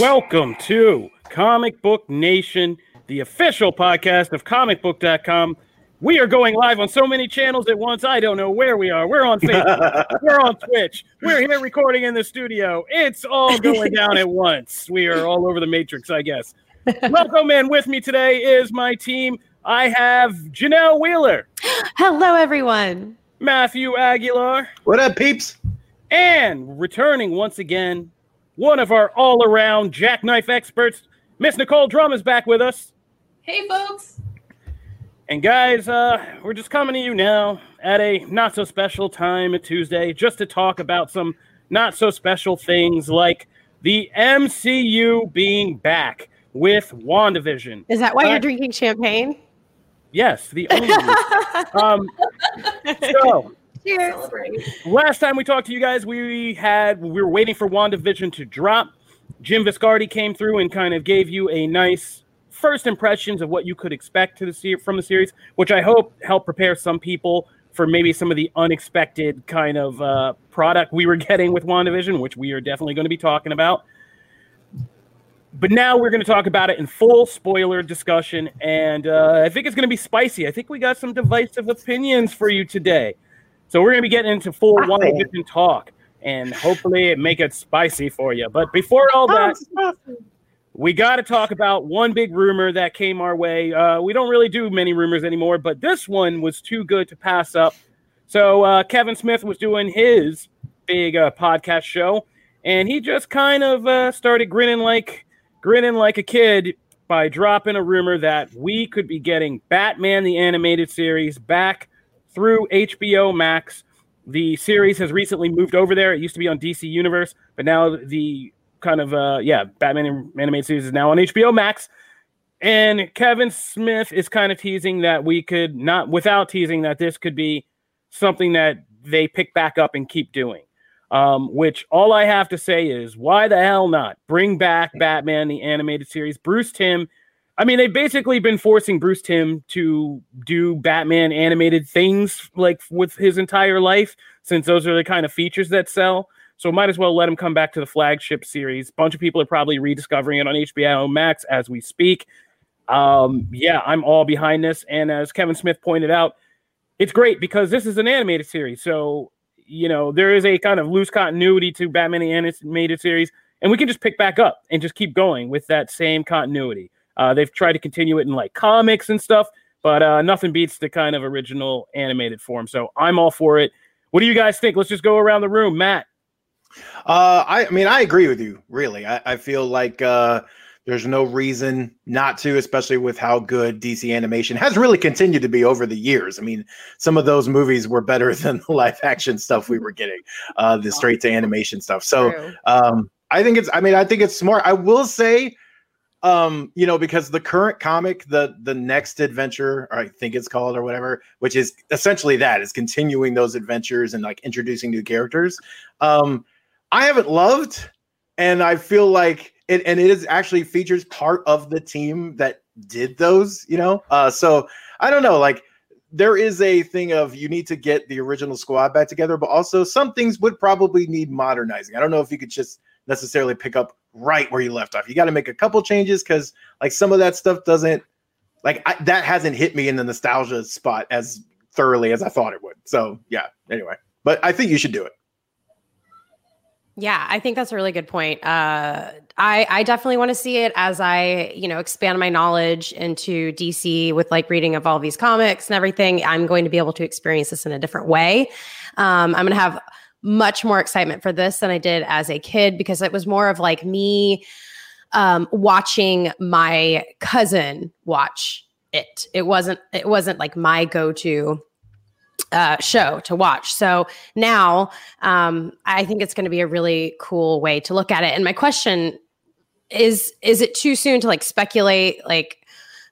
Welcome to Comic Book Nation, the official podcast of comicbook.com. We are going live on so many channels at once. I don't know where we are. We're on Facebook. We're on Twitch. We're here recording in the studio. It's all going down at once. We are all over the matrix, I guess. Welcome in with me today is my team. I have Janelle Wheeler. Hello, everyone. Matthew Aguilar. What up, peeps? And returning once again, one of our all around jackknife experts, Miss Nicole Drum, is back with us. Hey, folks. And guys, uh, we're just coming to you now at a not so special time at Tuesday just to talk about some not so special things like the MCU being back with WandaVision. Is that why uh, you're drinking champagne? Yes, the only. um, so Cheers. Last time we talked to you guys, we had we were waiting for WandaVision to drop. Jim Viscardi came through and kind of gave you a nice first impressions of what you could expect to the from the series, which I hope helped prepare some people for maybe some of the unexpected kind of uh, product we were getting with WandaVision, which we are definitely going to be talking about. But now we're going to talk about it in full spoiler discussion, and uh, I think it's going to be spicy. I think we got some divisive opinions for you today. So we're going to be getting into full one WandaVision talk, and hopefully make it spicy for you. But before all that, we got to talk about one big rumor that came our way. Uh, we don't really do many rumors anymore, but this one was too good to pass up. So uh, Kevin Smith was doing his big uh, podcast show, and he just kind of uh, started grinning like grinning like a kid by dropping a rumor that we could be getting Batman the animated series back through HBO Max. The series has recently moved over there. It used to be on DC Universe, but now the kind of uh yeah, Batman animated series is now on HBO Max. And Kevin Smith is kind of teasing that we could not without teasing that this could be something that they pick back up and keep doing. Um, which all I have to say is why the hell not? Bring back Batman the animated series. Bruce Timm I mean, they've basically been forcing Bruce Timm to do Batman animated things like with his entire life, since those are the kind of features that sell. So might as well let him come back to the flagship series. Bunch of people are probably rediscovering it on HBO Max as we speak. Um, yeah, I'm all behind this. And as Kevin Smith pointed out, it's great because this is an animated series. So, you know, there is a kind of loose continuity to Batman the animated series, and we can just pick back up and just keep going with that same continuity. Uh, they've tried to continue it in like comics and stuff, but uh, nothing beats the kind of original animated form. So I'm all for it. What do you guys think? Let's just go around the room. Matt. Uh, I, I mean, I agree with you. Really, I, I feel like uh, there's no reason not to, especially with how good DC animation has really continued to be over the years. I mean, some of those movies were better than the live action stuff we were getting, uh, the straight to animation stuff. So, um, I think it's. I mean, I think it's smart. I will say um you know because the current comic the the next adventure or i think it's called or whatever which is essentially that is continuing those adventures and like introducing new characters. Um i haven't loved and i feel like it and it is actually features part of the team that did those you know? Uh so i don't know like there is a thing of you need to get the original squad back together but also some things would probably need modernizing. I don't know if you could just necessarily pick up right where you left off. You got to make a couple changes because like some of that stuff doesn't like I, that hasn't hit me in the nostalgia spot as thoroughly as I thought it would. So yeah. Anyway, but I think you should do it. Yeah, I think that's a really good point. Uh, I I definitely want to see it as I you know expand my knowledge into DC with like reading of all these comics and everything. I'm going to be able to experience this in a different way. Um, I'm going to have much more excitement for this than I did as a kid because it was more of like me um, watching my cousin watch it. It wasn't it wasn't like my go-to uh, show to watch. So now um, I think it's going to be a really cool way to look at it. And my question is: Is it too soon to like speculate like?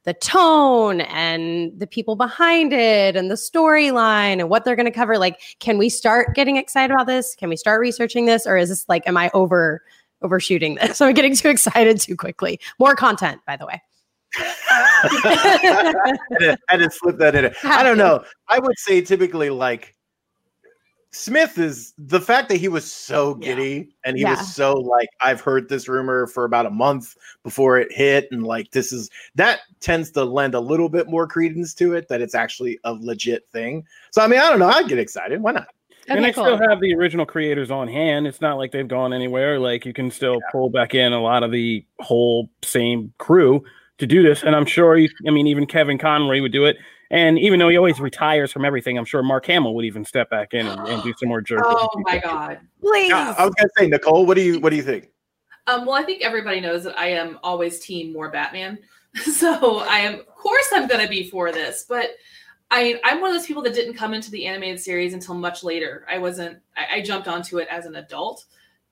The tone and the people behind it and the storyline and what they're going to cover like can we start getting excited about this? Can we start researching this? Or is this like am i over overshooting this? Am i'm getting too excited too quickly? More content by the way. I, had to, slip that in. I don't know. I would say typically like Smith is the fact that he was so giddy yeah. and he yeah. was so like I've heard this rumor for about a month before it hit and like this is that tends to lend a little bit more credence to it that it's actually a legit thing. So I mean I don't know I'd get excited why not? Okay, and they cool. still have the original creators on hand. It's not like they've gone anywhere. Like you can still yeah. pull back in a lot of the whole same crew to do this. And I'm sure, you, I mean, even Kevin Conroy would do it. And even though he always retires from everything, I'm sure Mark Hamill would even step back in and, and do some more jerky. Oh my god! Please. I was gonna say, Nicole, what do you what do you think? Um, well, I think everybody knows that I am always team more Batman. so I am, of course, I'm gonna be for this, but. I, I'm one of those people that didn't come into the animated series until much later. I wasn't. I, I jumped onto it as an adult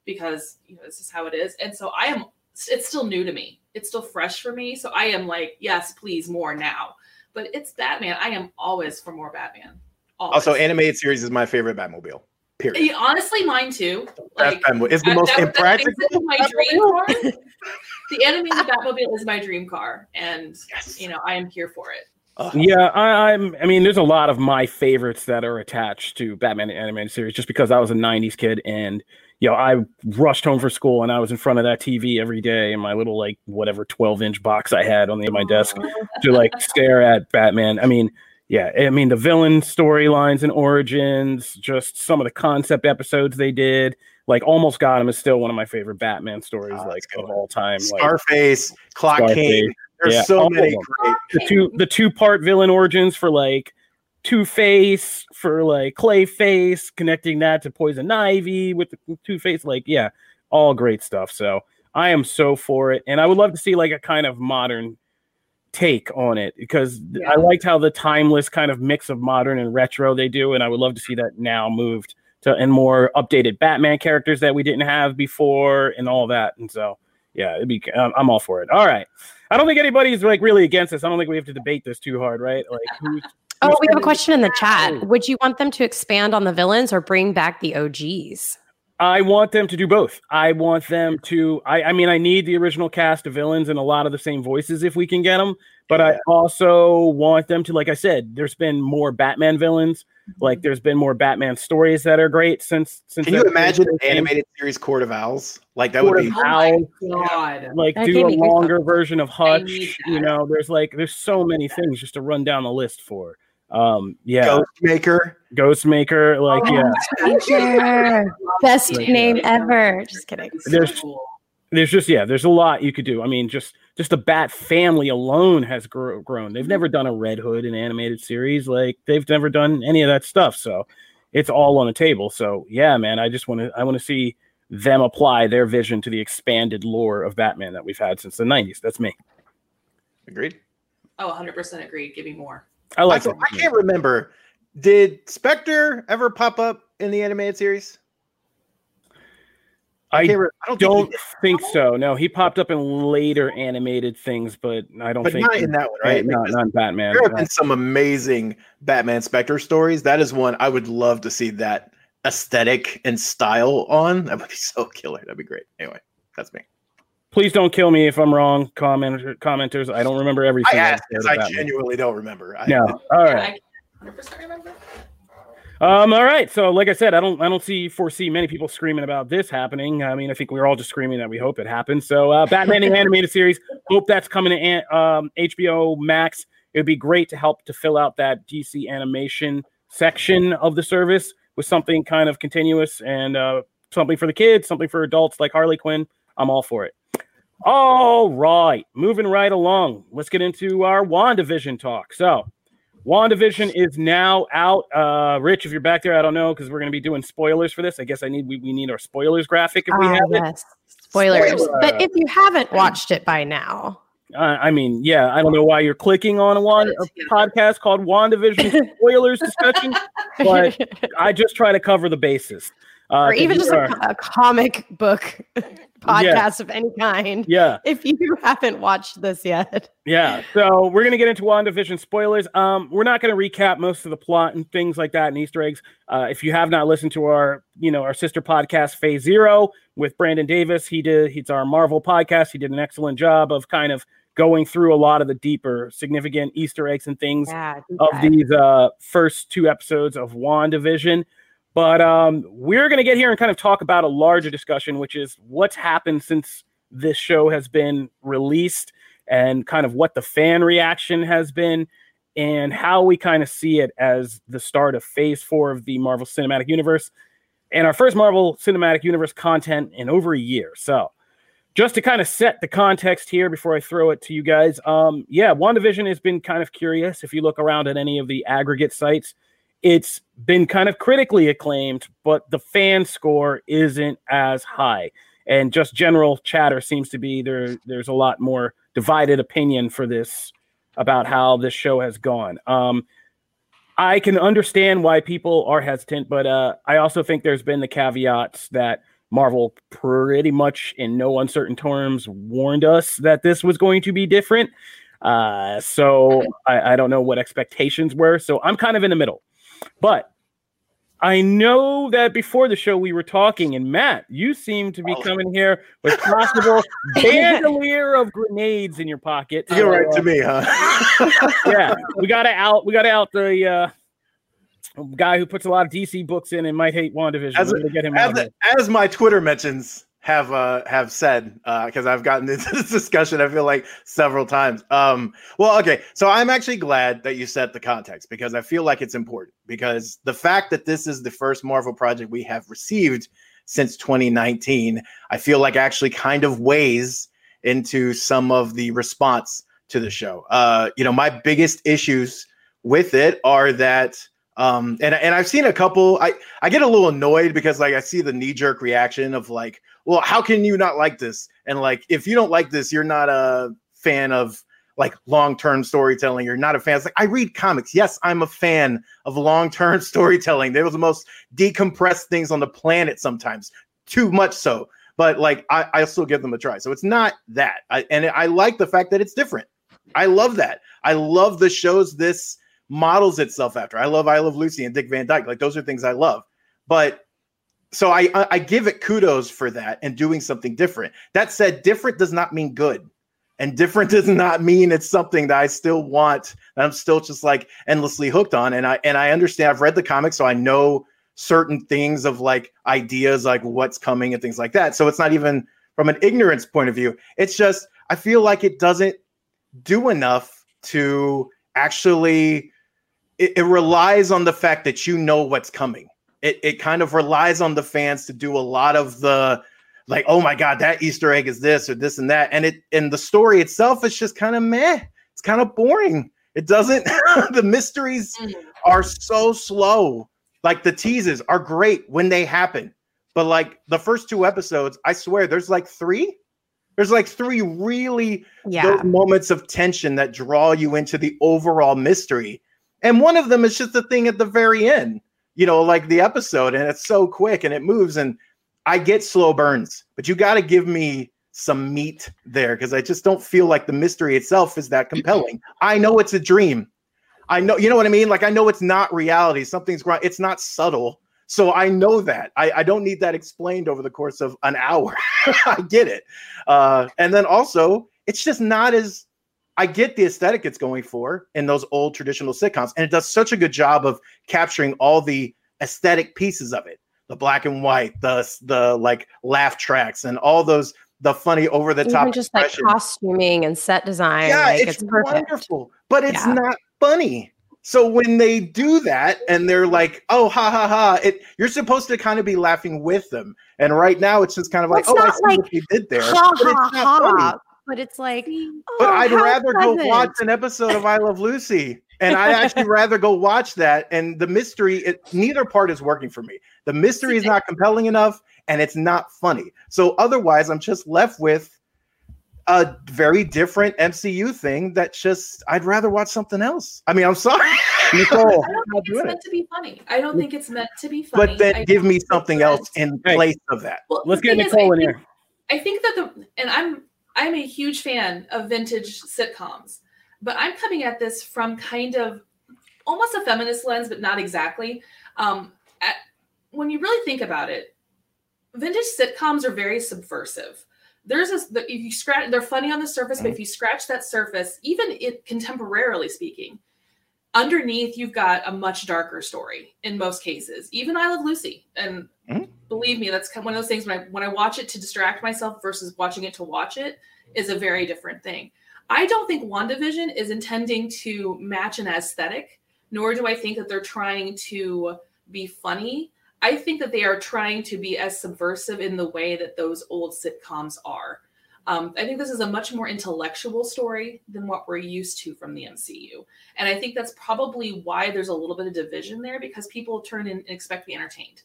because you know this is how it is, and so I am. It's still new to me it's still fresh for me. So I am like, yes, please, more now. But it's Batman. I am always for more Batman. Always. Also, animated series is my favorite Batmobile. Period. Yeah, honestly, mine too. Like, it's the most that, impractical. That my dream car. the animated Batmobile is my dream car, and yes. you know I am here for it. Yeah, I, am I mean, there's a lot of my favorites that are attached to Batman animated series, just because I was a '90s kid, and you know, I rushed home for school and I was in front of that TV every day in my little like whatever 12 inch box I had on the my desk to like stare at Batman. I mean, yeah, I mean the villain storylines and origins, just some of the concept episodes they did. Like almost got him is still one of my favorite Batman stories, oh, like of all time. Scarface, like, Clock Scarface. King. There's yeah, so many great. The two the two part villain origins for like Two Face for like Clayface, connecting that to Poison Ivy with the Two Face. Like, yeah, all great stuff. So I am so for it. And I would love to see like a kind of modern take on it because yeah. I liked how the timeless kind of mix of modern and retro they do. And I would love to see that now moved to and more updated Batman characters that we didn't have before and all that. And so, yeah, it'd be, I'm all for it. All right. I don't think anybody's like really against this. I don't think we have to debate this too hard, right? Like who's Oh, we have a question in the chat. Would you want them to expand on the villains or bring back the OGs? I want them to do both. I want them to. I, I mean, I need the original cast of villains and a lot of the same voices if we can get them. But I also want them to, like I said, there's been more Batman villains. Like mm-hmm. there's been more Batman stories that are great since. since Can you imagine an animated series Court of Owls? Like that Court would be Owls. Oh God. Like that do a longer version of Hush. You know, there's like there's so many things just to run down the list for. Um, yeah, Ghostmaker, Ghostmaker, like oh, yeah, best like, name yeah. ever. Just kidding. There's, there's just yeah, there's a lot you could do. I mean, just just the Bat family alone has grow, grown. They've never done a Red Hood in animated series, like they've never done any of that stuff. So it's all on the table. So yeah, man, I just want to I want to see them apply their vision to the expanded lore of Batman that we've had since the 90s. That's me. Agreed. Oh, 100% agreed. Give me more. I like. I, I can't remember. Did Spectre ever pop up in the animated series? I, I, don't, don't think, think, so. No, he popped up in later animated things, but I don't but think not in that one, right? Not, not Batman. There have been some amazing Batman Spectre stories. That is one I would love to see that aesthetic and style on. That would be so killer. That'd be great. Anyway, that's me. Please don't kill me if I'm wrong, commenter, commenters. I don't remember everything. I asked I genuinely don't remember. I, no. All right. Um, all right. So, like I said, I don't, I don't see foresee many people screaming about this happening. I mean, I think we're all just screaming that we hope it happens. So, uh, Batman the animated series. Hope that's coming to um, HBO Max. It would be great to help to fill out that DC animation section of the service with something kind of continuous and uh, something for the kids, something for adults like Harley Quinn. I'm all for it. All right, moving right along. Let's get into our WandaVision talk. So, WandaVision is now out. Uh, Rich, if you're back there, I don't know because we're going to be doing spoilers for this. I guess I need we, we need our spoilers graphic if we uh, have yes. it. Spoilers. Spoiler. But if you haven't watched it by now, Uh, I mean, yeah, I don't know why you're clicking on one a podcast called WandaVision spoilers discussion, but I just try to cover the bases. Uh, or even just a, a, comic book podcast yeah. of any kind. Yeah. If you haven't watched this yet. Yeah. So we're gonna get into WandaVision spoilers. Um, we're not gonna recap most of the plot and things like that and Easter eggs. Uh, if you have not listened to our, you know, our sister podcast Phase Zero with Brandon Davis, he did. He's our Marvel podcast. He did an excellent job of kind of going through a lot of the deeper, significant Easter eggs and things yeah, of these uh, first two episodes of WandaVision. But um, we're going to get here and kind of talk about a larger discussion, which is what's happened since this show has been released and kind of what the fan reaction has been and how we kind of see it as the start of phase four of the Marvel Cinematic Universe and our first Marvel Cinematic Universe content in over a year. So, just to kind of set the context here before I throw it to you guys, um, yeah, WandaVision has been kind of curious. If you look around at any of the aggregate sites, it's been kind of critically acclaimed, but the fan score isn't as high. And just general chatter seems to be there. There's a lot more divided opinion for this about how this show has gone. Um, I can understand why people are hesitant, but uh, I also think there's been the caveats that Marvel pretty much in no uncertain terms warned us that this was going to be different. Uh, so I, I, don't know what expectations were. So I'm kind of in the middle. But I know that before the show we were talking, and Matt, you seem to be oh. coming here with possible bandolier of grenades in your pocket. You're right to me, huh? yeah, we got to out. We got to out the uh, guy who puts a lot of DC books in and might hate WandaVision. As, get him as, as my Twitter mentions, have uh have said uh because I've gotten into this discussion I feel like several times. Um, well, okay, so I'm actually glad that you set the context because I feel like it's important because the fact that this is the first Marvel project we have received since 2019, I feel like actually kind of weighs into some of the response to the show. Uh, you know, my biggest issues with it are that um, and and I've seen a couple. I I get a little annoyed because like I see the knee jerk reaction of like, well, how can you not like this? And like, if you don't like this, you're not a fan of like long term storytelling. You're not a fan. It's like I read comics. Yes, I'm a fan of long term storytelling. They're the most decompressed things on the planet. Sometimes too much so. But like I, I still give them a try. So it's not that. I, and I like the fact that it's different. I love that. I love the shows this models itself after. I love I Love Lucy and Dick Van Dyke. Like those are things I love. But so I I give it kudos for that and doing something different. That said, different does not mean good. And different does not mean it's something that I still want. And I'm still just like endlessly hooked on. And I and I understand I've read the comics, so I know certain things of like ideas like what's coming and things like that. So it's not even from an ignorance point of view. It's just I feel like it doesn't do enough to actually it, it relies on the fact that you know what's coming. It it kind of relies on the fans to do a lot of the like, oh my god, that Easter egg is this or this and that, and it and the story itself is just kind of meh. It's kind of boring. It doesn't. the mysteries mm. are so slow. Like the teases are great when they happen, but like the first two episodes, I swear, there's like three. There's like three really yeah. moments of tension that draw you into the overall mystery and one of them is just the thing at the very end, you know, like the episode, and it's so quick and it moves. And I get slow burns, but you got to give me some meat there because I just don't feel like the mystery itself is that compelling. I know it's a dream. I know, you know what I mean? Like, I know it's not reality. Something's wrong. It's not subtle. So I know that. I, I don't need that explained over the course of an hour. I get it. Uh, and then also, it's just not as I get the aesthetic it's going for in those old traditional sitcoms, and it does such a good job of capturing all the aesthetic pieces of it the black and white, the the like laugh tracks, and all those the funny over the top just like costuming and set design. Yeah, like, it's, it's wonderful, but it's yeah. not funny. So when they do that and they're like, "Oh, ha ha ha," it you're supposed to kind of be laughing with them. And right now, it's just kind of like, "Oh, I see like, what they did there," ha, but it's not ha. Funny but it's like, oh, but I'd rather pleasant. go watch an episode of I Love Lucy. And I'd actually rather go watch that. And the mystery, it, neither part is working for me. The mystery is not compelling enough, and it's not funny. So otherwise, I'm just left with a very different MCU thing that just I'd rather watch something else. I mean, I'm sorry. Nicole, I don't think it's meant it. to be funny. I don't think it's meant to be funny. But then I give me something else in place of that. Well, Let's get Nicole is, in think, here. I think that the and I'm I'm a huge fan of vintage sitcoms, but I'm coming at this from kind of almost a feminist lens, but not exactly. Um, at, when you really think about it, vintage sitcoms are very subversive there's a if you scratch they're funny on the surface but if you scratch that surface even it contemporarily speaking underneath you've got a much darker story in most cases even i love lucy and mm-hmm. Believe me that's one of those things when i when i watch it to distract myself versus watching it to watch it is a very different thing i don't think wandavision is intending to match an aesthetic nor do i think that they're trying to be funny I think that they are trying to be as subversive in the way that those old sitcoms are. Um, I think this is a much more intellectual story than what we're used to from the MCU. And I think that's probably why there's a little bit of division there because people turn in and expect to be entertained.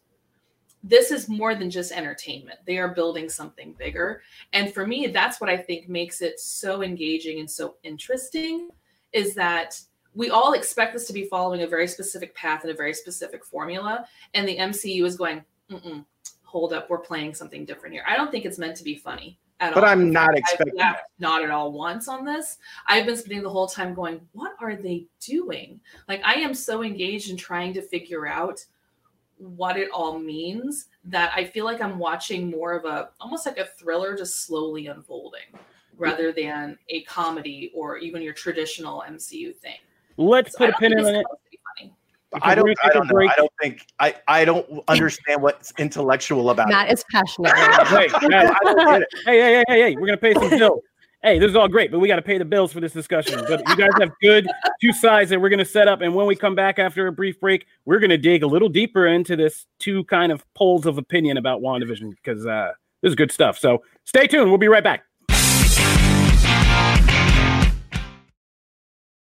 This is more than just entertainment. They are building something bigger. And for me, that's what I think makes it so engaging and so interesting is that we all expect this to be following a very specific path and a very specific formula. And the MCU is going, hold up, we're playing something different here. I don't think it's meant to be funny at but all. But I'm not expecting that. Not at all once on this. I've been spending the whole time going, what are they doing? Like, I am so engaged in trying to figure out what it all means that I feel like I'm watching more of a almost like a thriller just slowly unfolding rather than a comedy or even your traditional MCU thing. Let's so put a pin in it. I don't, I don't know. I don't think I, I don't understand what's intellectual about Matt it. is passionate. hey, hey, hey, hey, hey, we're gonna pay some bills. Hey, this is all great, but we got to pay the bills for this discussion. But you guys have good two sides that we're going to set up. And when we come back after a brief break, we're going to dig a little deeper into this two kind of poles of opinion about WandaVision because uh, this is good stuff. So stay tuned. We'll be right back.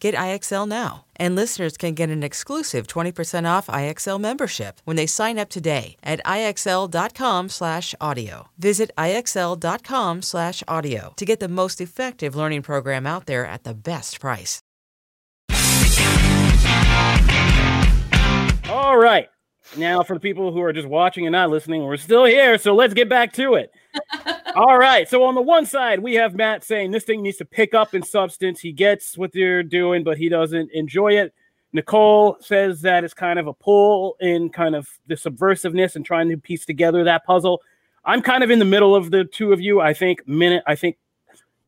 Get IXL now. And listeners can get an exclusive 20% off IXL membership when they sign up today at IXL.com/audio. Visit IXL.com/audio to get the most effective learning program out there at the best price. All right. Now, for the people who are just watching and not listening, we're still here, so let's get back to it. All right. So, on the one side, we have Matt saying this thing needs to pick up in substance. He gets what they're doing, but he doesn't enjoy it. Nicole says that it's kind of a pull in kind of the subversiveness and trying to piece together that puzzle. I'm kind of in the middle of the two of you. I think minute, I think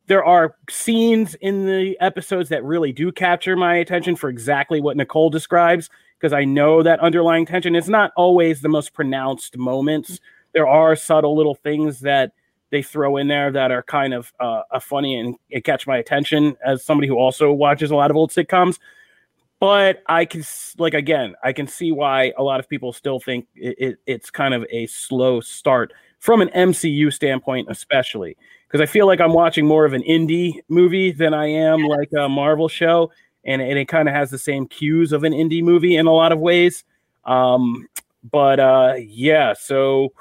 there are scenes in the episodes that really do capture my attention for exactly what Nicole describes because I know that underlying tension. It's not always the most pronounced moments. There are subtle little things that they throw in there that are kind of uh, funny and it catch my attention as somebody who also watches a lot of old sitcoms. But I can like again, I can see why a lot of people still think it, it, it's kind of a slow start from an MCU standpoint, especially because I feel like I'm watching more of an indie movie than I am like a Marvel show and, and it kind of has the same cues of an indie movie in a lot of ways. Um, but uh, yeah, so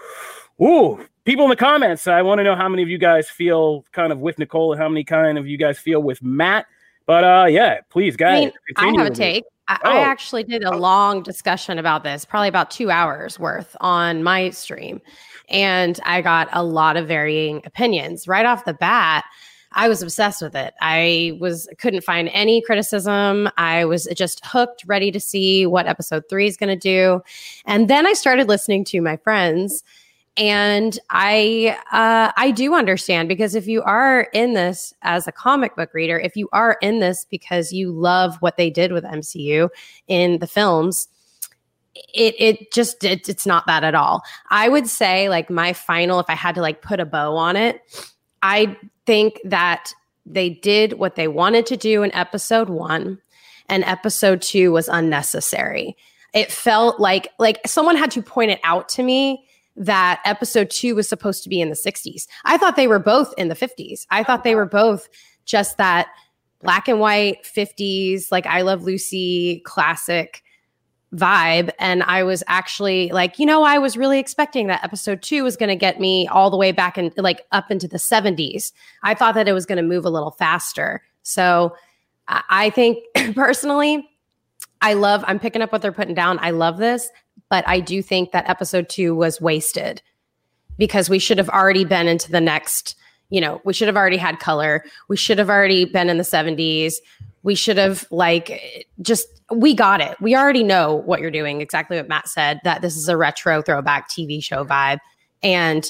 ooh, people in the comments, I want to know how many of you guys feel kind of with Nicole and how many kind of you guys feel with Matt. But uh, yeah, please, guys. I, mean, I have a take. I, oh. I, actually did a long discussion about this, probably about two hours worth on my stream. And I got a lot of varying opinions right off the bat. I was obsessed with it. I was couldn't find any criticism. I was just hooked, ready to see what episode 3 is going to do. And then I started listening to my friends and I uh, I do understand because if you are in this as a comic book reader, if you are in this because you love what they did with MCU in the films, it it just it, it's not that at all. I would say like my final, if I had to like put a bow on it, I think that they did what they wanted to do in episode one, and episode two was unnecessary. It felt like like someone had to point it out to me that episode two was supposed to be in the 60s. I thought they were both in the 50s. I thought they oh, were both just that black and white 50s, like I Love Lucy classic vibe. And I was actually like, you know, I was really expecting that episode two was going to get me all the way back and like up into the 70s. I thought that it was going to move a little faster. So I think personally, I love, I'm picking up what they're putting down. I love this but I do think that episode two was wasted because we should have already been into the next, you know, we should have already had color. We should have already been in the 70s. We should have, like, just, we got it. We already know what you're doing. Exactly what Matt said that this is a retro throwback TV show vibe. And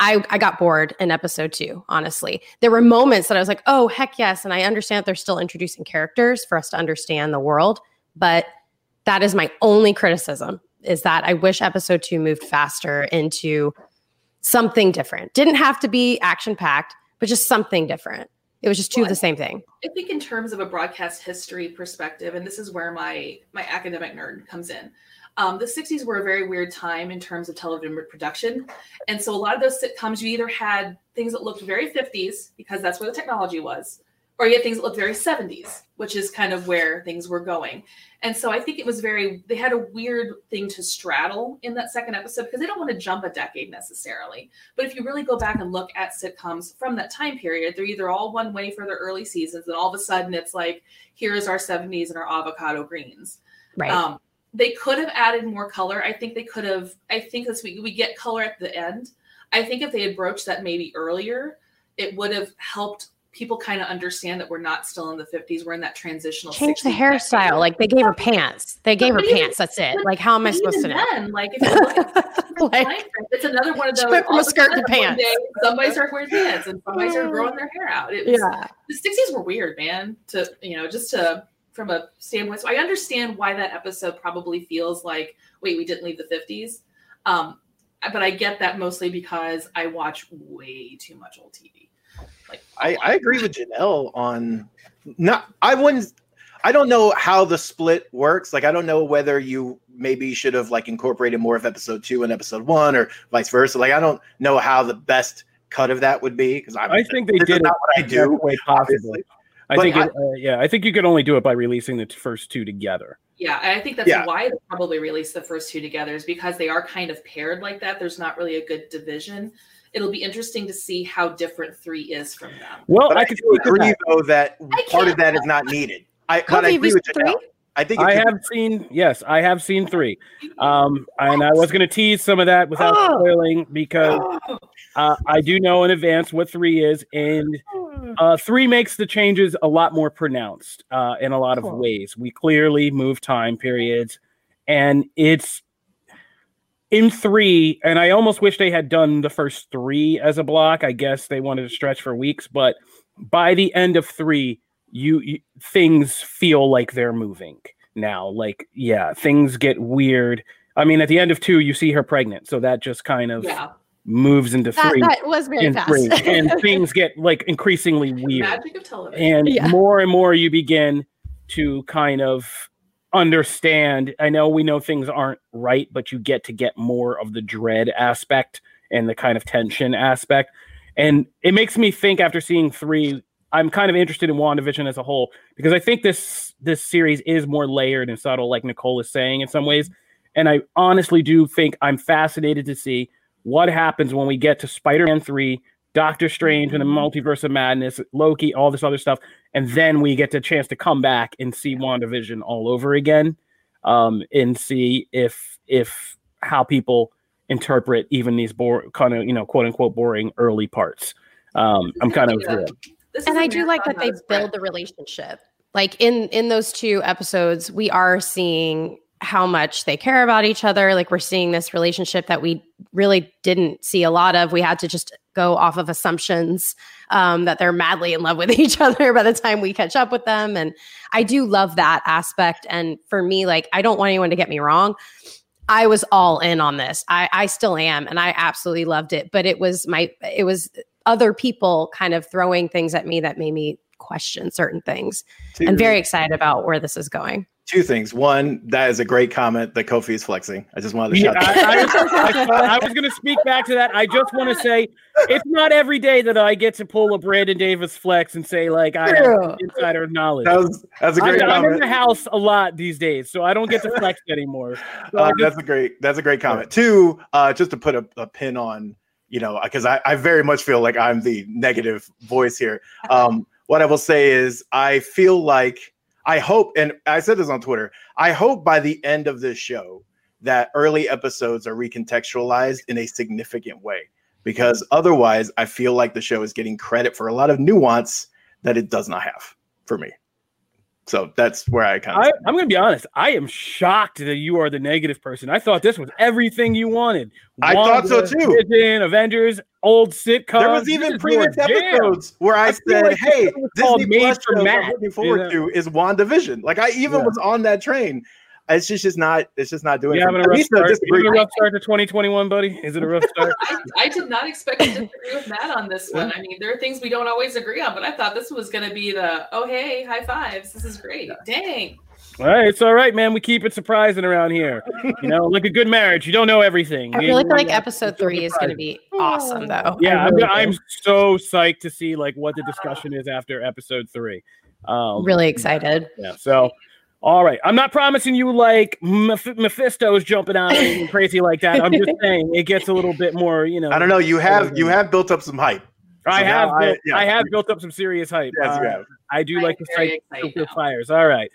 I, I got bored in episode two, honestly. There were moments that I was like, oh, heck yes. And I understand they're still introducing characters for us to understand the world. But that is my only criticism is that I wish episode two moved faster into something different. Didn't have to be action packed, but just something different. It was just two well, of the same thing. I think in terms of a broadcast history perspective, and this is where my my academic nerd comes in. Um, the 60s were a very weird time in terms of television production. And so a lot of those sitcoms, you either had things that looked very 50s because that's where the technology was, or you had things that looked very 70s, which is kind of where things were going. And so I think it was very, they had a weird thing to straddle in that second episode because they don't want to jump a decade necessarily. But if you really go back and look at sitcoms from that time period, they're either all one way for their early seasons, and all of a sudden it's like, here's our 70s and our avocado greens. Right. Um, they could have added more color. I think they could have, I think as we, we get color at the end. I think if they had broached that maybe earlier, it would have helped people kind of understand that we're not still in the 50s we're in that transitional change the hairstyle like they gave her pants. They gave her even, pants that's it. like how am i supposed to know? then, like if you look at like, it's another one of those went from a skirt to pants. day, somebody started wearing pants and somebody started growing their hair out. It was, yeah. the 60s were weird man to you know just to from a standpoint so i understand why that episode probably feels like wait we didn't leave the 50s um but i get that mostly because i watch way too much old tv like I, I agree with Janelle on not I wouldn't I don't know how the split works. Like I don't know whether you maybe should have like incorporated more of episode two and episode one or vice versa. Like I don't know how the best cut of that would be because I think they did it what I do. Way possibly. I but think I, it, uh, yeah, I think you could only do it by releasing the first two together. Yeah, I think that's yeah. why they probably released the first two together is because they are kind of paired like that. There's not really a good division it'll be interesting to see how different three is from them. Well, but I, I could agree that. though that part of that is not needed. I, but I agree with you. I think I have seen yes, I have seen three, um, and I was going to tease some of that without oh. spoiling because uh, I do know in advance what three is, and uh, three makes the changes a lot more pronounced uh, in a lot of ways. We clearly move time periods, and it's in three, and I almost wish they had done the first three as a block. I guess they wanted to stretch for weeks, but by the end of three, you, you things feel like they're moving now. Like, yeah, things get weird. I mean, at the end of two, you see her pregnant, so that just kind of yeah. moves into that, three. That was very fast, three, and things get like increasingly weird. Magic of television, and yeah. more and more you begin to kind of understand. I know we know things aren't right, but you get to get more of the dread aspect and the kind of tension aspect. And it makes me think after seeing three, I'm kind of interested in WandaVision as a whole because I think this this series is more layered and subtle, like Nicole is saying in some ways. And I honestly do think I'm fascinated to see what happens when we get to Spider-Man 3, Doctor Strange and the mm-hmm. Multiverse of Madness, Loki, all this other stuff, and then we get the chance to come back and see WandaVision all over again, um, and see if if how people interpret even these bore kind of you know quote unquote boring early parts. Um, I'm kind of yeah. and I do like that they build the relationship. Like in in those two episodes, we are seeing how much they care about each other. Like we're seeing this relationship that we really didn't see a lot of. We had to just go off of assumptions um, that they're madly in love with each other by the time we catch up with them. And I do love that aspect. And for me, like, I don't want anyone to get me wrong. I was all in on this. I, I still am, and I absolutely loved it. But it was my, it was other people kind of throwing things at me that made me question certain things. I'm very excited about where this is going two things. One, that is a great comment that Kofi is flexing. I just wanted to shout. Yeah, I, I, I, was going to speak back to that. I just want to say it's not every day that I get to pull a Brandon Davis flex and say like I have insider knowledge. That was, that's a great. I, am in the house a lot these days, so I don't get to flex anymore. So uh, just, that's a great. That's a great comment. Two, uh, just to put a, a pin on, you know, because I, I very much feel like I'm the negative voice here. Um, what I will say is, I feel like I hope, and I said this on Twitter, I hope by the end of this show that early episodes are recontextualized in a significant way. Because otherwise, I feel like the show is getting credit for a lot of nuance that it does not have for me. So that's where I kind of. I, am going to be honest. I am shocked that you are the negative person. I thought this was everything you wanted. I thought so too. Vision, Avengers, old sitcom. There was even previous episodes where I, I said, like "Hey, Disney Plus show I'm looking forward to is WandaVision." Like I even yeah. was on that train. It's just, just not. It's just not doing. You having a rough start? Is it a rough start to 2021, buddy? Is it a rough start? I, I, did not expect to disagree with Matt on this one. I mean, there are things we don't always agree on, but I thought this was going to be the oh hey high fives. This is great. Dang. All right, it's all right, man. We keep it surprising around here. You know, like a good marriage, you don't know everything. I really feel like episode three is going to be awesome, though. Yeah, I'm, I'm, so psyched to see like what the discussion is after episode three. Um, really excited. Yeah. So, all right, I'm not promising you like Mephisto's jumping out and crazy like that. I'm just saying it gets a little bit more. You know, I don't know. You have you have built up some hype. I have built, I, yeah. I, have built up some serious hype. Yes, uh, you have. I do I'm like to fight the fires. All right.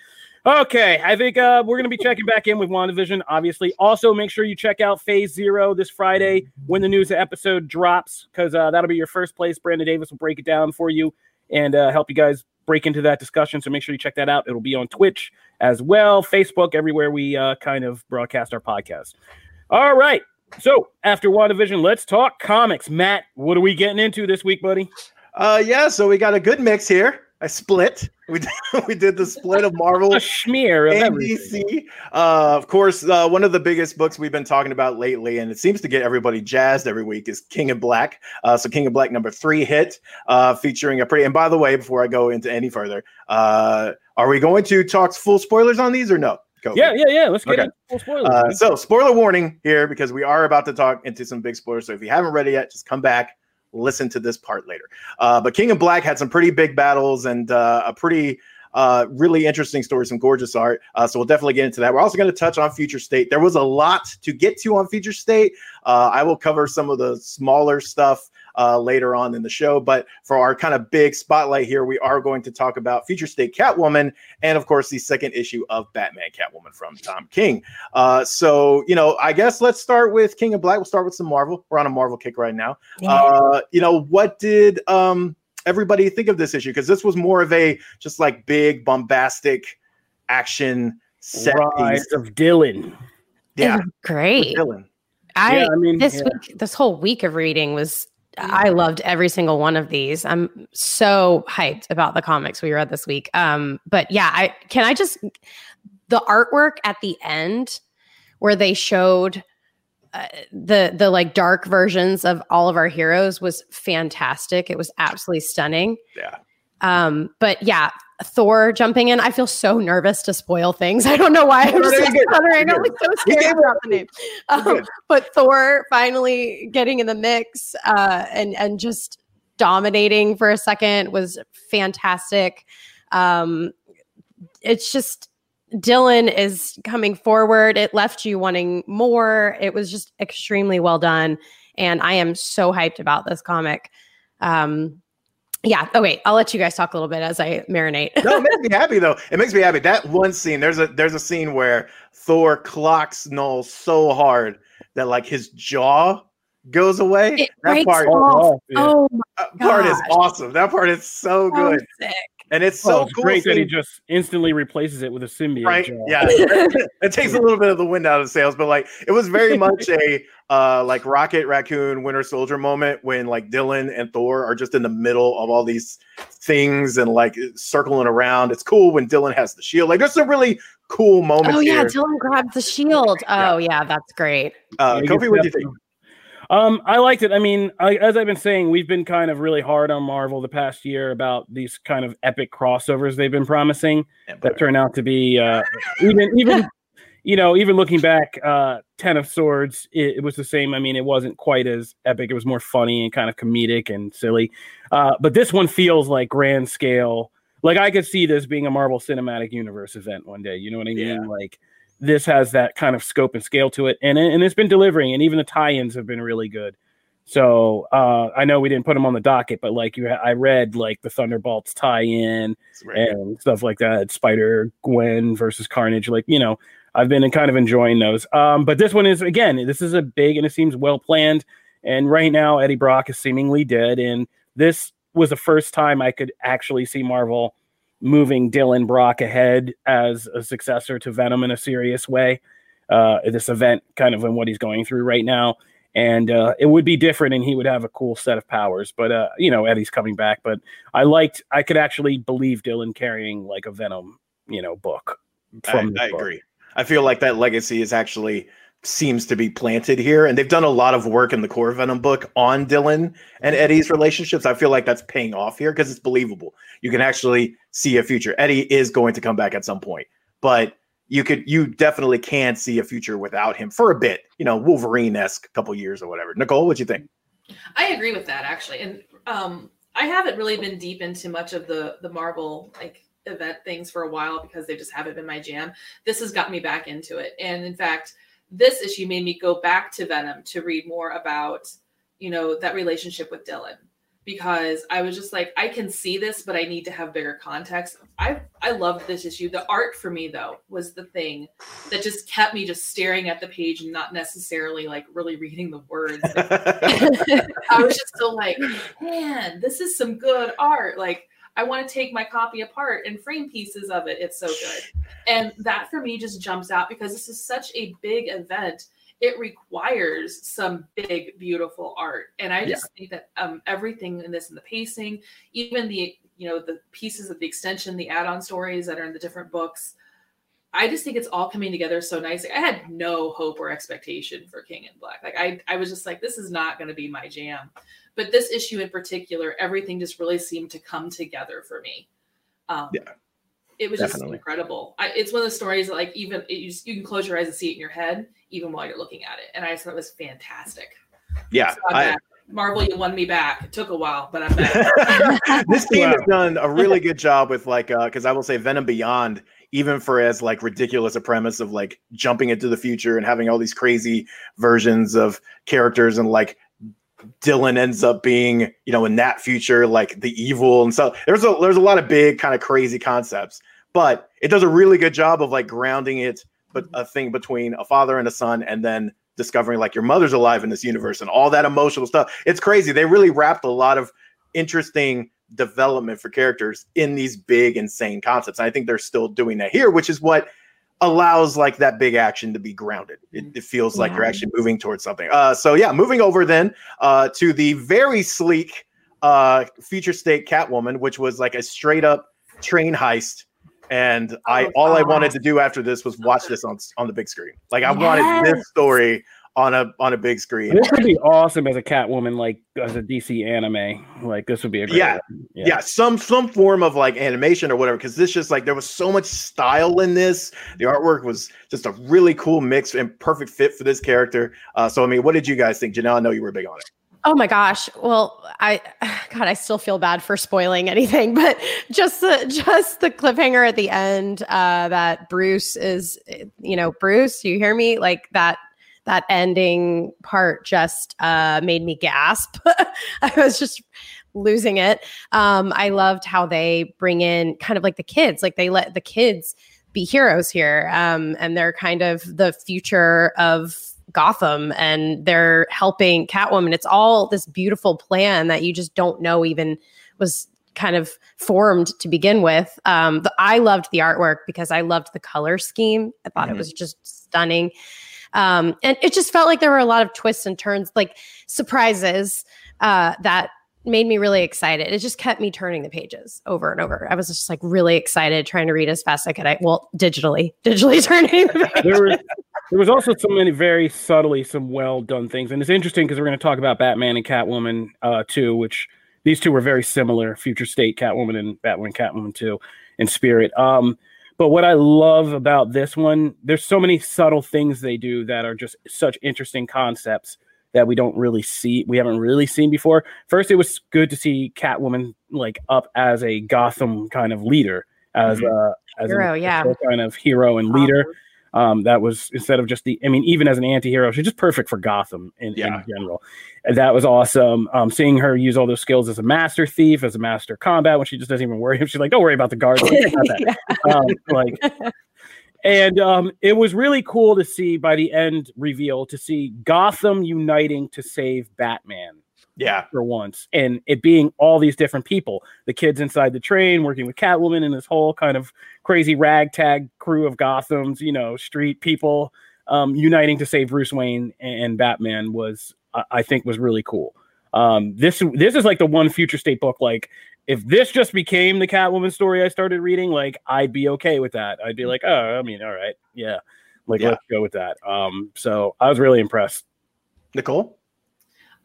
Okay, I think uh, we're going to be checking back in with WandaVision, obviously. Also, make sure you check out Phase Zero this Friday when the news episode drops, because uh, that'll be your first place. Brandon Davis will break it down for you and uh, help you guys break into that discussion. So make sure you check that out. It'll be on Twitch as well, Facebook, everywhere we uh, kind of broadcast our podcast. All right. So after WandaVision, let's talk comics. Matt, what are we getting into this week, buddy? Uh, yeah, so we got a good mix here. I split. We did, we did the split of Marvel, a smear of and DC. Uh, of course, uh, one of the biggest books we've been talking about lately, and it seems to get everybody jazzed every week, is King in Black. Uh, so King in Black number three hit, uh, featuring a pretty. And by the way, before I go into any further, uh, are we going to talk full spoilers on these or no? Go yeah, yeah, yeah. Let's get okay. into full spoilers. Uh, so, spoiler warning here because we are about to talk into some big spoilers. So, if you haven't read it yet, just come back listen to this part later. Uh, but King in Black had some pretty big battles and uh, a pretty uh, really interesting story, some gorgeous art. Uh, so we'll definitely get into that. We're also going to touch on Future State. There was a lot to get to on Future State. Uh, I will cover some of the smaller stuff uh, later on in the show. But for our kind of big spotlight here, we are going to talk about Future State Catwoman and, of course, the second issue of Batman Catwoman from Tom King. Uh, so, you know, I guess let's start with King in Black. We'll start with some Marvel. We're on a Marvel kick right now. Yeah. Uh, you know, what did um, everybody think of this issue? Because this was more of a just like big, bombastic action set Rise piece. of Dylan. Yeah, great. Dylan. I, yeah, I mean, this yeah. week, this whole week of reading was I loved every single one of these. I'm so hyped about the comics we read this week. Um, but yeah, I can I just the artwork at the end where they showed uh, the the like dark versions of all of our heroes was fantastic. It was absolutely stunning. Yeah. Um, but yeah, Thor jumping in. I feel so nervous to spoil things. I don't know why. I'm just like stuttering. I'm like so scared about the name. Um, but Thor finally getting in the mix uh, and and just dominating for a second was fantastic. Um, it's just Dylan is coming forward. It left you wanting more. It was just extremely well done, and I am so hyped about this comic. Um, yeah. Oh wait, I'll let you guys talk a little bit as I marinate. no, it makes me happy though. It makes me happy. That one scene. There's a there's a scene where Thor clocks Knull so hard that like his jaw goes away. It that breaks part, off. Oh, that part is awesome. That part is so so good, sick. and it's Oh, so it's cool. great that he just instantly replaces it with a symbiote. right? gel. Yeah, it takes a little bit of the wind out of the sails, but like it was very much a uh like Rocket Raccoon Winter Soldier moment when like Dylan and Thor are just in the middle of all these things and like circling around. It's cool when Dylan has the shield. Like there's some really cool moments Oh yeah, here. Dylan grabs the shield. Oh yeah, that's great. Uh, Yeah, Kofi, what do you think? Um, I liked it. I mean, I, as I've been saying, we've been kind of really hard on Marvel the past year about these kind of epic crossovers they've been promising that turn out to be uh, even even you know even looking back, uh, Ten of Swords it, it was the same. I mean, it wasn't quite as epic. It was more funny and kind of comedic and silly. Uh, but this one feels like grand scale. Like I could see this being a Marvel Cinematic Universe event one day. You know what I mean? Yeah. Like this has that kind of scope and scale to it, and and it's been delivering, and even the tie-ins have been really good. So uh, I know we didn't put them on the docket, but like you, ha- I read like the Thunderbolts tie-in good. and stuff like that. Spider Gwen versus Carnage, like you know, I've been kind of enjoying those. Um, but this one is again, this is a big and it seems well planned. And right now, Eddie Brock is seemingly dead, and this was the first time I could actually see Marvel moving Dylan Brock ahead as a successor to Venom in a serious way. Uh, this event, kind of in what he's going through right now, and uh, it would be different, and he would have a cool set of powers. But uh, you know, Eddie's coming back. But I liked, I could actually believe Dylan carrying like a Venom, you know, book. I, From I this book. agree. I feel like that legacy is actually seems to be planted here, and they've done a lot of work in the core Venom book on Dylan and Eddie's relationships. I feel like that's paying off here because it's believable. You can actually see a future. Eddie is going to come back at some point, but you could you definitely can see a future without him for a bit. You know, Wolverine esque couple years or whatever. Nicole, what do you think? I agree with that actually, and um, I haven't really been deep into much of the the Marvel like event things for a while because they just haven't been my jam. This has got me back into it, and in fact, this issue made me go back to Venom to read more about you know that relationship with Dylan because I was just like I can see this, but I need to have bigger context. I I loved this issue. The art for me though was the thing that just kept me just staring at the page and not necessarily like really reading the words. I was just so like, man, this is some good art. Like, I want to take my copy apart and frame pieces of it. It's so good. And that for me just jumps out because this is such a big event. It requires some big, beautiful art. And I just think that um, everything in this and the pacing, even the, you know, the pieces of the extension, the add on stories that are in the different books, I just think it's all coming together so nicely. I had no hope or expectation for King in Black. Like I, I was just like, this is not going to be my jam. But this issue in particular, everything just really seemed to come together for me. Um, Yeah, it was definitely. just incredible. I, it's one of the stories that, like, even it, you, just- you can close your eyes and see it in your head, even while you're looking at it. And I just thought it was fantastic. Yeah, So I'm I, back. Marvel, you won me back. It took a while, but I'm back. this team has done a really good job with like uh because I will say Venom Beyond, even for as like ridiculous a premise of like jumping into the future and having all these crazy versions of characters and like Dylan ends up being, you know, in that future, like the evil and so there's a there's a lot of big kind of crazy concepts, but it does a really good job of like grounding it, but a thing between a father and a son, and then discovering like your mother's alive in this universe and all that emotional stuff. It's crazy. They really wrapped a lot of interesting development for characters in these big, insane concepts. And I think they're still doing that here, which is what allows like that big action to be grounded. It, it feels like you're actually moving towards something. Uh, so yeah, moving over then uh, to the very sleek uh, Future State Catwoman, which was like a straight up train heist. And I Oh, all I wanted to do after this was watch this on on the big screen. Like I wanted this story on a on a big screen. This would be awesome as a Catwoman, like as a DC anime. Like this would be a great Yeah. one. yeah. some some form of like animation or whatever because this just like there was so much style in this the artwork was just a really cool mix and perfect fit for this character uh so i mean what did you guys think janelle i know you were big on it Oh my gosh. Well, I God, I still feel bad for spoiling anything, but just the just the cliffhanger at the end uh that Bruce is you know, Bruce, you hear me? Like that that ending part just uh made me gasp. I was just losing it. Um I loved how they bring in kind of like the kids, like they let the kids be heroes here. Um and they're kind of the future of Gotham and they're helping Catwoman. It's all this beautiful plan that you just don't know even was kind of formed to begin with. Um, the, I loved the artwork because I loved the color scheme. I thought mm-hmm. it was just stunning. Um, and it just felt like there were a lot of twists and turns, like surprises uh, that made me really excited. It just kept me turning the pages over and over. I was just like really excited, trying to read as fast as I could. I well, digitally, digitally turning. The there was there was also so many very subtly some well done things, and it's interesting because we're going to talk about Batman and Catwoman uh, too, which these two were very similar. Future State Catwoman and Batman Catwoman too, in spirit. Um, but what I love about this one, there's so many subtle things they do that are just such interesting concepts that we don't really see we haven't really seen before. First, it was good to see Catwoman like up as a Gotham kind of leader, as mm-hmm. uh, as hero, a, yeah, kind of hero and leader. Um, that was instead of just the, I mean, even as an anti-hero, she's just perfect for Gotham in, yeah. in general. And that was awesome. Um, seeing her use all those skills as a master thief, as a master combat, when she just doesn't even worry. She's like, don't worry about the guards. yeah. um, like and um, it was really cool to see by the end reveal to see Gotham uniting to save Batman. Yeah, for once, and it being all these different people, the kids inside the train working with Catwoman and this whole kind of crazy ragtag crew of Gotham's, you know, street people um, uniting to save Bruce Wayne and Batman was, I think, was really cool. Um, this this is like the one future state book like if this just became the Catwoman story I started reading, like I'd be okay with that. I'd be like, oh, I mean, all right, yeah, like yeah. let's go with that. Um, so I was really impressed. Nicole,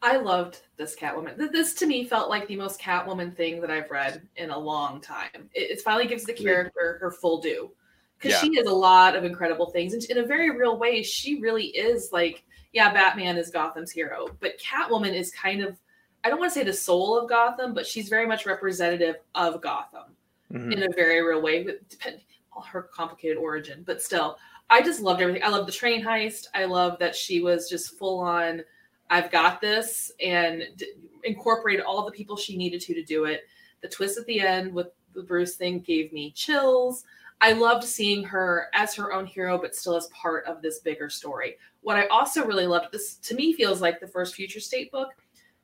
I loved this Catwoman. This to me felt like the most Catwoman thing that I've read in a long time. It, it finally gives the character her full due because yeah. she has a lot of incredible things, and in a very real way, she really is like, yeah, Batman is Gotham's hero, but Catwoman is kind of I don't want to say the soul of Gotham, but she's very much representative of Gotham mm-hmm. in a very real way, with depend her complicated origin. But still, I just loved everything. I love the train heist. I love that she was just full on. I've got this, and d- incorporated all the people she needed to to do it. The twist at the end with the Bruce thing gave me chills. I loved seeing her as her own hero, but still as part of this bigger story. What I also really loved, this to me feels like the first Future State book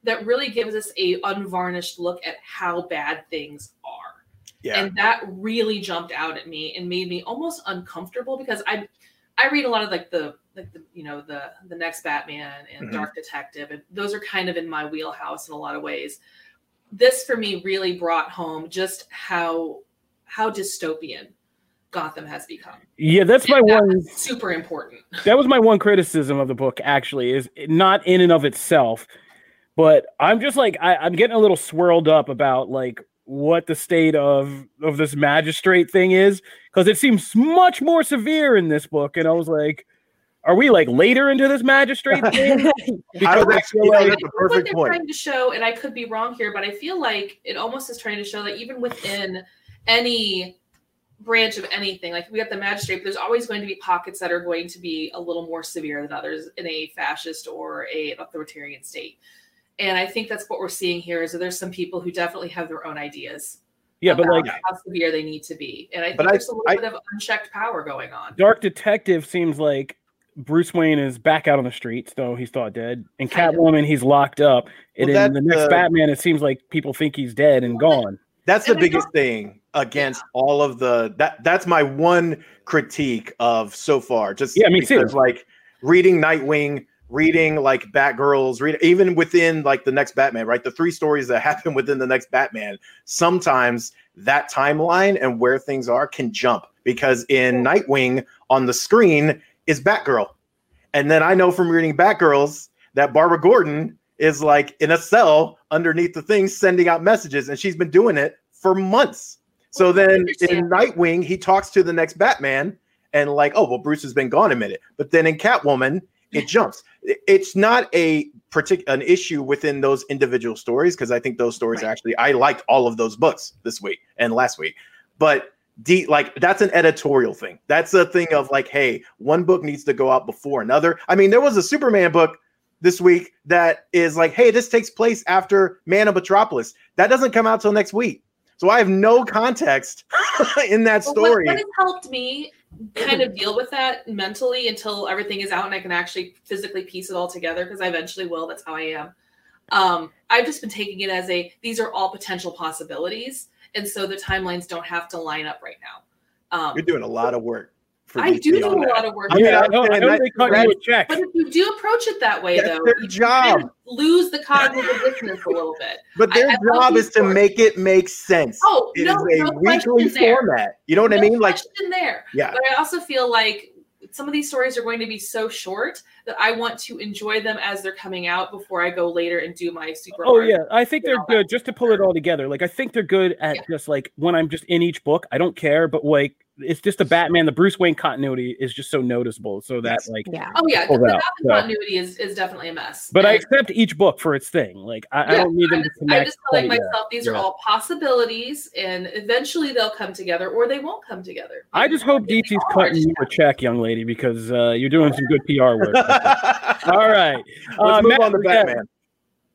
that really gives us a unvarnished look at how bad things are. Yeah. And that really jumped out at me and made me almost uncomfortable because I I read a lot of like the like the you know the the next Batman and mm-hmm. Dark Detective and those are kind of in my wheelhouse in a lot of ways. This for me really brought home just how how dystopian Gotham has become. Yeah, that's my one super important. That was my one criticism of the book actually is not in and of itself but I'm just like I, I'm getting a little swirled up about like what the state of of this magistrate thing is because it seems much more severe in this book, and I was like. Are we like later into this magistrate thing? I was actually like, the perfect what they're point. trying to show, and I could be wrong here, but I feel like it almost is trying to show that even within any branch of anything. Like we got the magistrate, but there's always going to be pockets that are going to be a little more severe than others in a fascist or a authoritarian state. And I think that's what we're seeing here is that there's some people who definitely have their own ideas. Yeah, but like how severe they need to be. And I think there's I, a little I, bit of unchecked power going on. Dark Detective seems like Bruce Wayne is back out on the streets, though he's thought dead. And Catwoman, he's locked up. And well, in the next uh, Batman, it seems like people think he's dead and gone. That's the biggest thing against yeah. all of the that that's my one critique of so far. Just yeah, me because, too. Like reading Nightwing, reading like Batgirls, read even within like the next Batman, right? The three stories that happen within the next Batman, sometimes that timeline and where things are can jump because in Nightwing on the screen is Batgirl. And then I know from reading Batgirls that Barbara Gordon is like in a cell underneath the thing sending out messages and she's been doing it for months. So then in Nightwing, he talks to the next Batman and like, oh, well, Bruce has been gone a minute. But then in Catwoman, it jumps. It's not a particular an issue within those individual stories because I think those stories right. actually I liked all of those books this week and last week, but D like that's an editorial thing. That's a thing of like, hey, one book needs to go out before another. I mean, there was a Superman book this week that is like, hey, this takes place after Man of Metropolis. That doesn't come out till next week. So I have no context in that story. What, what, has helped me kind of deal with that mentally until everything is out and I can actually physically piece it all together because I eventually will. That's how I am. Um, I've just been taking it as a these are all potential possibilities, and so the timelines don't have to line up right now. Um, You're doing a lot of work. I do do a lot of work. I mean, I know, I know they cut you a check. But if you do approach it that way, That's though, their you job. kind of lose the cognitive dissonance a little bit. But their I- I job is to stories. make it make sense. Oh, It is no, a no weekly question there. format. You know what I mean? Like, question there. yeah. But I also feel like some of these stories are going to be so short that I want to enjoy them as they're coming out before I go later and do my super. Oh yeah, I think they're good just to pull it all together. Like I think they're good at Yeah. just like when I'm just in each book. I don't care, but like it's just the Batman, the Bruce Wayne continuity is just so noticeable. So that like, Yeah. Oh yeah, Pull the that out, Gotham so. continuity is, is definitely a mess. but I accept each book for its thing. Like I, I don't need them I to just, I just feel like quite yet. myself, these are all possibilities, and eventually they'll come together, or they won't come together. I just hope DC's cutting you a check, young lady, because uh, you're doing some good PR work. all right, Let's uh, move Matt, on to yeah, Batman.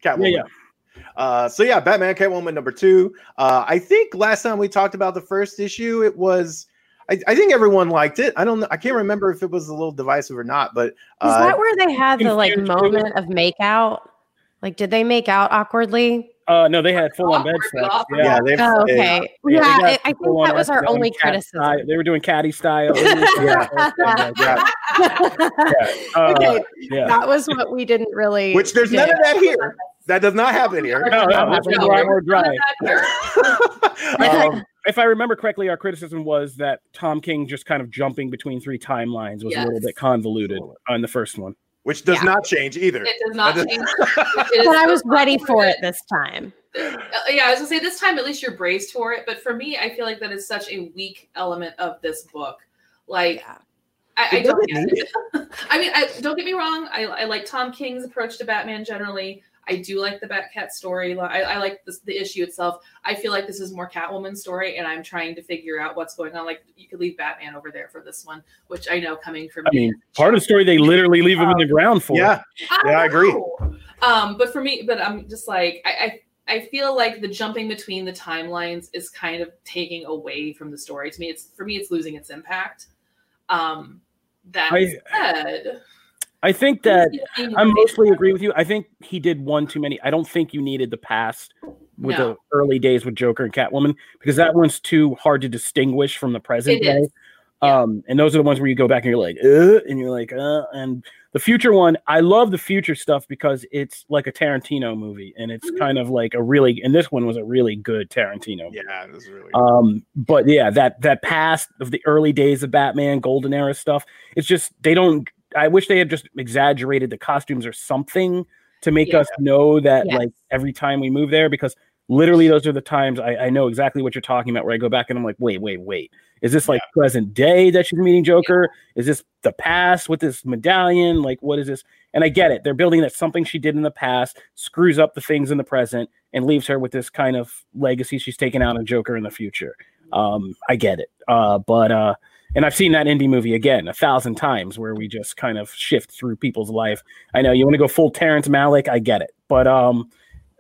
Catwoman. Yeah, Uh, so yeah, Batman, Catwoman number two. Uh, I think last time we talked about the first issue, it was. I, I think everyone liked it. I don't know. I can't remember if it was a little divisive or not, but Is uh, that where they had the like moment of make out? Like, did they make out awkwardly? Uh, no, they had full on bed Awkward, Yeah. yeah, they've, Oh, okay. Yeah, they Yeah, got I, I think that was our only criticism. style. They were doing caddy style. Yeah. yeah. Uh, okay, yeah. that was what we didn't really. Which there's none of that here. That does not happen here. No, no, this was a lot more dry. um, If I remember correctly, our criticism was that Tom King just kind of jumping between three timelines was a little bit convoluted on the first one. Which does Yeah. not change either. It does not change. does- It is But I was ready for it this time. Uh, yeah, I was gonna say this time at least you're braced for it, but for me, I feel like that is such a weak element of this book. Like, Yeah. I, I don't doesn't get it. I mean, I, don't get me wrong. I, I like Tom King's approach to Batman generally. I do like the Batcat story. I, I like this, the issue itself. I feel like this is more Catwoman's story, and I'm trying to figure out what's going on. Like, you could leave Batman over there for this one, which I know coming from I me mean, part of the story they literally leave him in the ground for. yeah, Yeah, I agree. Um, but for me, but I'm just like I, I I feel like the jumping between the timelines is kind of taking away from the story. To me, it's for me, it's losing its impact. Um, that I- said, I think that I mostly agree with you. I think he did one too many. I don't think you needed the past with No. the early days with Joker and Catwoman because that one's too hard to distinguish from the present It day. Yeah. Um, and those are the ones where you go back and you're like, uh, and you're like, uh, and the future one, I love the future stuff because it's like a Tarantino movie, and it's Mhm. kind of like a really, and this one was a really good Tarantino. movie. yeah, it was really. Um, but yeah, that that past of the early days of Batman, golden era stuff, it's just they don't. I wish they had just exaggerated the costumes or something to make Yeah. us know that Yes. like every time we move there, because literally those are the times I, I know exactly what you're talking about. Where I go back and I'm like, wait, wait, wait, is this like present day that she's meeting Joker? Is this the past with this medallion? Like, what is this? And I get it. They're building that something she did in the past screws up the things in the present and leaves her with this kind of legacy she's taken out on Joker in the future. Um, I get it. Uh, but uh, and I've seen that indie movie again a thousand times where we just kind of shift through people's life. I know you want to go full Terrence Malick, I get it. But um,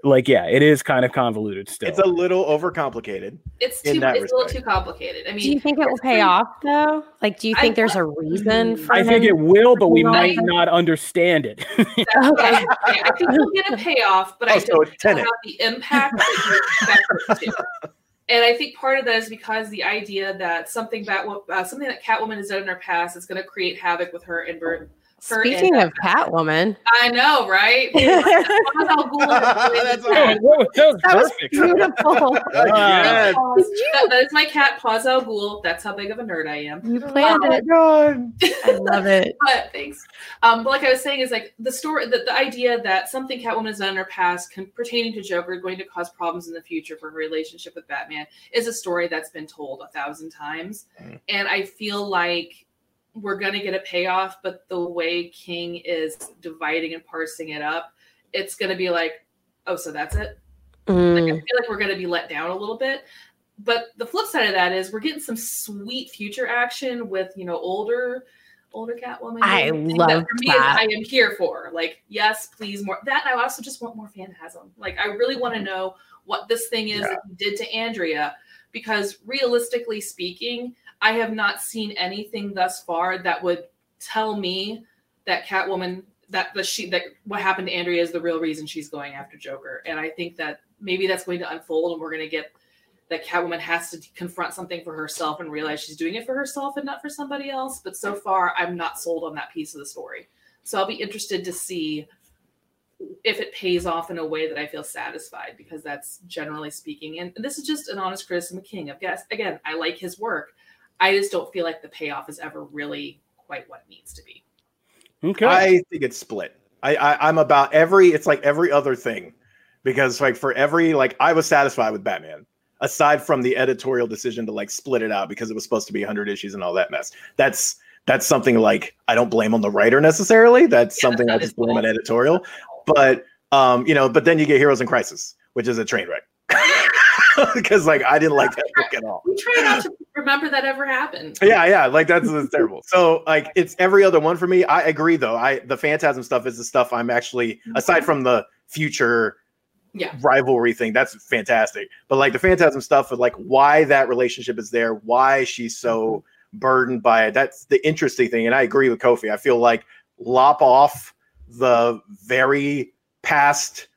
like yeah, it is kind of convoluted still. it's a little overcomplicated. it's too that it's a little too complicated. I mean, Do you think it will pay off though? Like, do you I- think there's a reason for I think it will, but we I- might not understand it. Okay. I think you'll get a payoff, but Oh, I so don't it's think Tenet. it'll have the impact And I think part of that is because the idea that something that uh, something that Catwoman has done in her past is going to create havoc with her and. Her and- Speaking of Catwoman, I know, right? that How cool That's it? Oh, whoa, that was was perfect. beautiful. Yes. That- that is my cat, Paws Al Ghul. That's how big of a nerd I am. You planned Oh my it. god. I love it. But thanks. Um, but like I was saying, is like the story, the, the idea that something Catwoman has done in her past, con- pertaining to Joker, going to cause problems in the future for her relationship with Batman, is a story that's been told a thousand times, Mm. and I feel like we're gonna get a payoff. But the way King is dividing and parsing it up, it's gonna be like, oh, so that's it. Like, I Mm, feel like we're going to be let down a little bit. But the flip side of that is we're getting some sweet future action with you know older, older Catwoman. I everything loved for me that. I am here for like yes, please more that. I also just want more phantasm. Like I really want to know what this thing is Yeah. that he did to Andrea, because realistically speaking, I have not seen anything thus far that would tell me that Catwoman that the she that what happened to Andrea is the real reason she's going after Joker. And I think that maybe that's going to unfold and we're going to get that Catwoman has to confront something for herself and realize she's doing it for herself and not for somebody else. But so far, I'm not sold on that piece of the story. So I'll be interested to see if it pays off in a way that I feel satisfied because that's generally speaking. And this is just an honest criticism of King. Of guess again, I like his work. I just don't feel like the payoff is ever really quite what it needs to be. Okay. I think it's split. I, I I'm about every. It's like every other thing, because like for every like I was satisfied with Batman aside from the editorial decision to like split it out because it was supposed to be 100 issues and all that mess. That's that's something like I don't blame on the writer necessarily. That's yeah, something that I just blame on editorial. But um, you know, but then you get Heroes in Crisis, which is a train wreck. because like I didn't like that book at all. We try not to remember that ever happened. Yeah, yeah, like that's, that's terrible. So like it's every other one for me. I agree though. I the Phantasm stuff is the stuff I'm actually mm-hmm. aside from the future yeah. rivalry thing. That's fantastic. But like the Phantasm stuff of like why that relationship is there, why she's so mm-hmm. burdened by it. That's the interesting thing. And I agree with Kofi. I feel like lop off the very past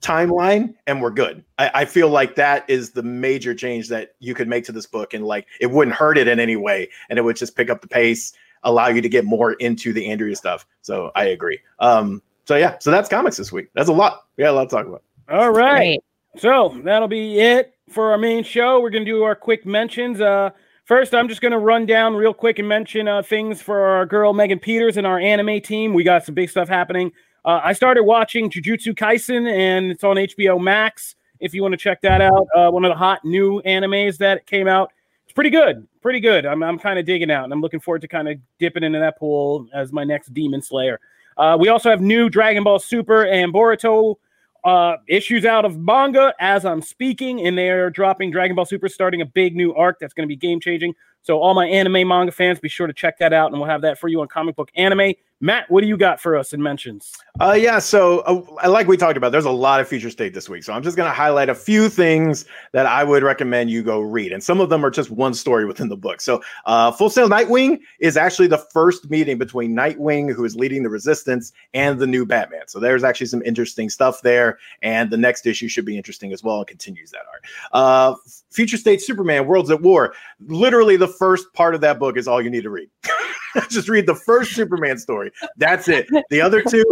timeline and we're good. I, I, feel like that is the major change that you could make to this book and like it wouldn't hurt it in any way and it would just pick up the pace, allow you to get more into the Andrea stuff. So I agree. Um so yeah, so that's comics this week. That's a lot. We got a lot to talk about. All right. So that'll be it for our main show. We're going to do our quick mentions. Uh, first, I'm just going to run down real quick and mention uh, things for our girl Megan Peters and our anime team. We got some big stuff happening. Uh, I started watching Jujutsu Kaisen, and it's on HBO Max. If you want to check that out, uh, one of the hot new animes that came out. It's pretty good, pretty good. I'm, I'm kind of digging out, and I'm looking forward to kind of dipping into that pool as my next Demon Slayer. Uh, we also have new Dragon Ball Super and Boruto uh, issues out of manga as I'm speaking, and they're dropping Dragon Ball Super, starting a big new arc that's going to be game changing. So, all my anime manga fans, be sure to check that out, and we'll have that for you on Comic Book Anime. Matt, what do you got for us in mentions? Uh, yeah, so uh, like we talked about, there's a lot of future state this week. So I'm just going to highlight a few things that I would recommend you go read. And some of them are just one story within the book. So uh, Future State Nightwing is actually the first meeting between Nightwing, who is leading the resistance, and the new Batman. So there's actually some interesting stuff there. And the next issue should be interesting as well and continues that arc. Uh, future State Superman, Worlds at War. Literally, the first part of that book is all you need to read. just read the first Superman story. That's it. The other two,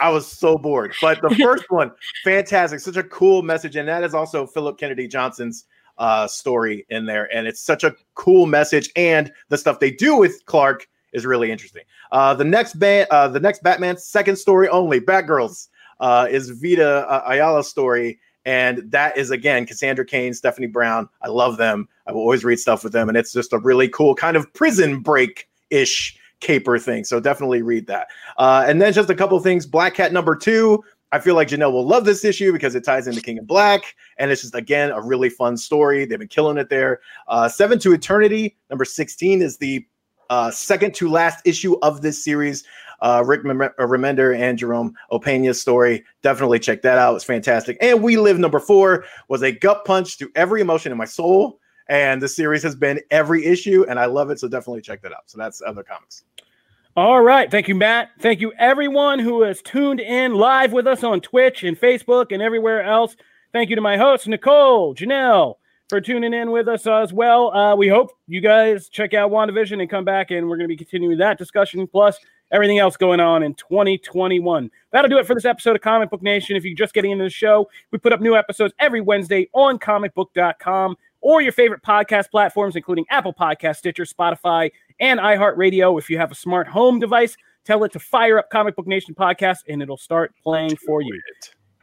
I was so bored. But the first one, fantastic. Such a cool message. And that is also Philip Kennedy Johnson's uh, story in there. And it's such a cool message. And the stuff they do with Clark is really interesting. Uh, the next band, uh, the next Batman second story only, Batgirls, uh, is Vita uh, Ayala's story. And that is again Cassandra Cain, Stephanie Brown. I love them. I will always read stuff with them, and it's just a really cool kind of prison break ish caper thing. So definitely read that. Uh, and then just a couple things. Black Cat number two. I feel like Janelle will love this issue because it ties into King in Black, and it's just again a really fun story. They've been killing it there. Uh, Seven to Eternity number sixteen is the uh, second to last issue of this series. Uh, Rick uh, Remender and Jerome Opeña's story. Definitely check that out. It's fantastic. And We Live number four was a gut punch to every emotion in my soul. And the series has been every issue, and I love it. So definitely check that out. So that's other comics. All right. Thank you, Matt. Thank you, everyone who has tuned in live with us on Twitch and Facebook and everywhere else. Thank you to my hosts, Nicole, Janelle, for tuning in with us as well. Uh, we hope you guys check out WandaVision and come back, and we're going to be continuing that discussion plus everything else going on in 2021. That'll do it for this episode of Comic Book Nation. If you're just getting into the show, we put up new episodes every Wednesday on comicbook.com or your favorite podcast platforms, including Apple Podcast, Stitcher, Spotify, and iHeartRadio. If you have a smart home device, tell it to fire up Comic Book Nation podcast and it'll start playing for you.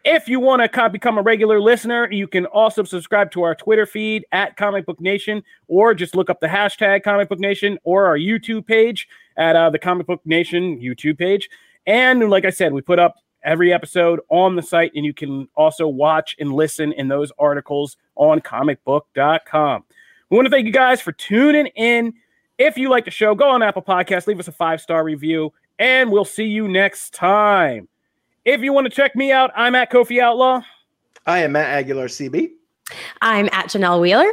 If you want to become a regular listener, you can also subscribe to our Twitter feed at Comic Book Nation, or just look up the hashtag Comic Book Nation or our YouTube page at uh, the Comic Book Nation YouTube page. And like I said, we put up every episode on the site, and you can also watch and listen in those articles on comicbook.com. We want to thank you guys for tuning in. If you like the show, go on Apple Podcast, leave us a five star review, and we'll see you next time. If you want to check me out, I'm at Kofi Outlaw. I am Matt Aguilar CB. I'm at Janelle Wheeler.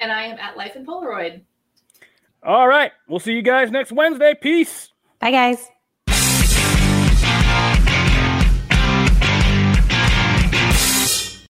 And I am at Life in Polaroid. All right. We'll see you guys next Wednesday. Peace. Bye, guys.